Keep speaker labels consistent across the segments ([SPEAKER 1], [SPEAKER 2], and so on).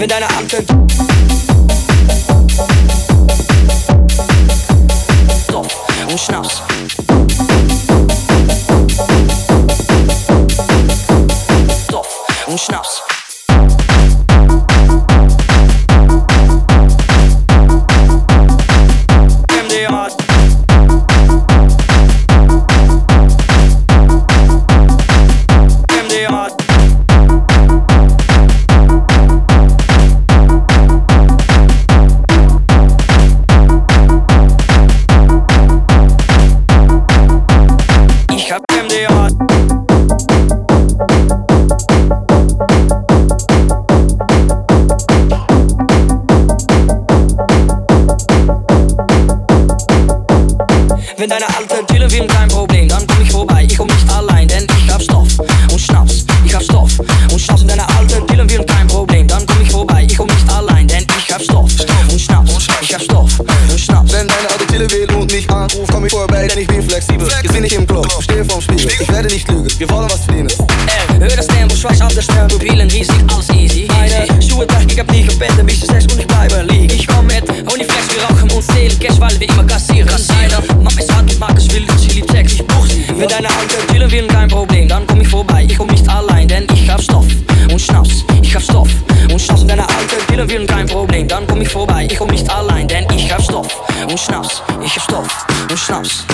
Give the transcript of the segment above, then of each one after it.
[SPEAKER 1] Wenn deine Alte Stoff und Schnaps. Stoff und Schnaps. Wenn deine Alte chillen will, kein Problem, dann komm ich vorbei. Ich komm nicht allein, denn ich hab Stoff und Schnaps. Ich hab Stoff und Schnaps. Wenn deine Alte chillen will, kein Problem, dann komm ich vorbei. Ich komm nicht allein, denn ich hab Stoff und Schnaps. Ich hab Stoff und Schnaps.
[SPEAKER 2] Wenn deine Alte chillen will und mich anruft, komm ich vorbei, denn ich bin flexibel. Jetzt bin ich im Club, stehe vorm Spiegel. Ich werde nicht lügen, wir wollen was verdienen.
[SPEAKER 1] Ey, hör das Tempo, schweiß auf das Tempo, Mobilen riesig, alles easy. Meine Schuhe ich hab nie gepennt, ein bisschen Sex und ich Will, kein Problem, dann komm ich vorbei. Ich komm nicht allein, denn ich hab Stoff und Schnaps. Ich hab Stoff und Schnaps. Deine Alte chillen will, kein Problem, dann komm ich vorbei. Ich komm nicht allein, denn ich hab Stoff und Schnaps. Ich hab Stoff und Schnaps.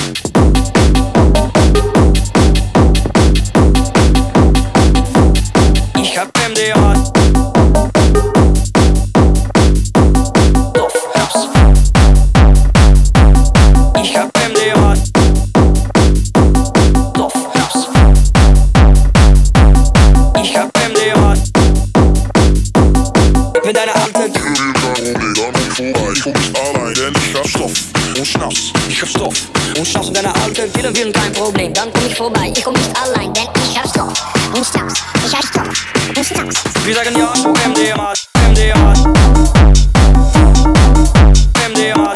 [SPEAKER 1] Ich hab MDMA. Ich hab Stoff
[SPEAKER 3] und Schnaps.
[SPEAKER 1] Wenn deine Alte chillen will, kein Problem.
[SPEAKER 4] Dann komm ich vorbei, ich komm nicht allein, denn ich hab Stoff und Schnaps. Ich hab Stoff und Schnaps.
[SPEAKER 1] Wir sagen ja MDMA. MDMA. MDMA.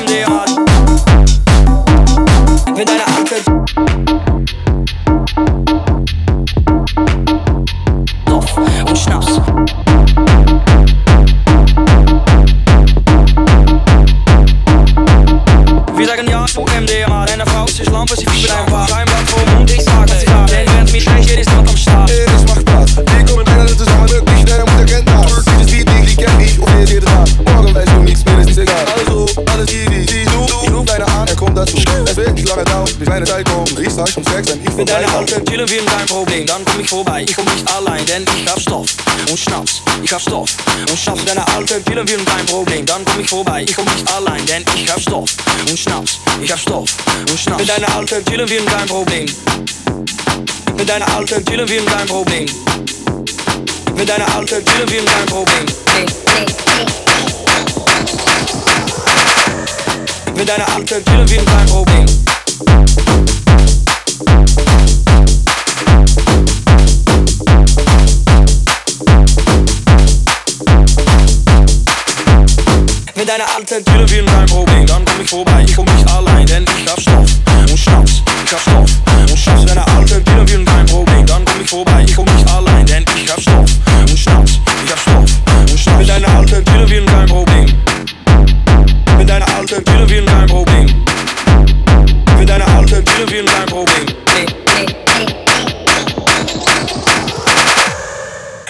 [SPEAKER 1] MDMA. Wenn deine Alte
[SPEAKER 2] Columbus, if you ain't wild. Kommt. Ich sag wenn ich
[SPEAKER 1] Wenn deine
[SPEAKER 2] vorbeikomme.
[SPEAKER 1] Alte chillen will, kein Problem, dann komm ich vorbei. Ich komm nicht allein, denn ich hab Stoff und Schnaps. Ich hab Stoff und Schnaps. Wenn deine Alte chillen will, kein Problem, dann komm ich vorbei. Ich komm nicht allein, denn ich hab Stoff und Schnaps. Ich hab Stoff und Schnaps. Wenn deine Alte chillen will, kein Problem. Wenn deine Alte chillen will, kein Problem. Wenn deine Alte chillen will, kein Problem. Wenn deine Alte chillen will, kein Problem. mit deiner Art Kilo wie in deinem Problem.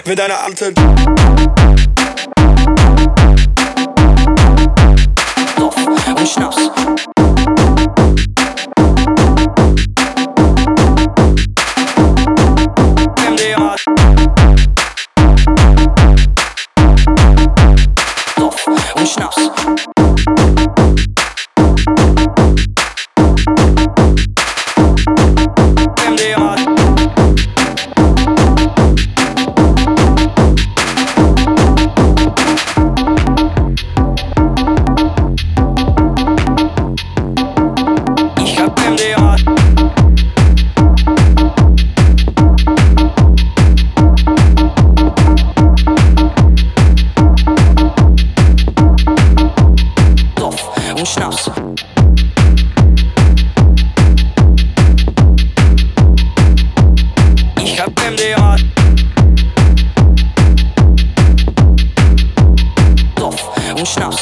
[SPEAKER 1] mit deiner alten. Kopf und Schnaps. MDA. Kopf und Schnaps. Schnaps.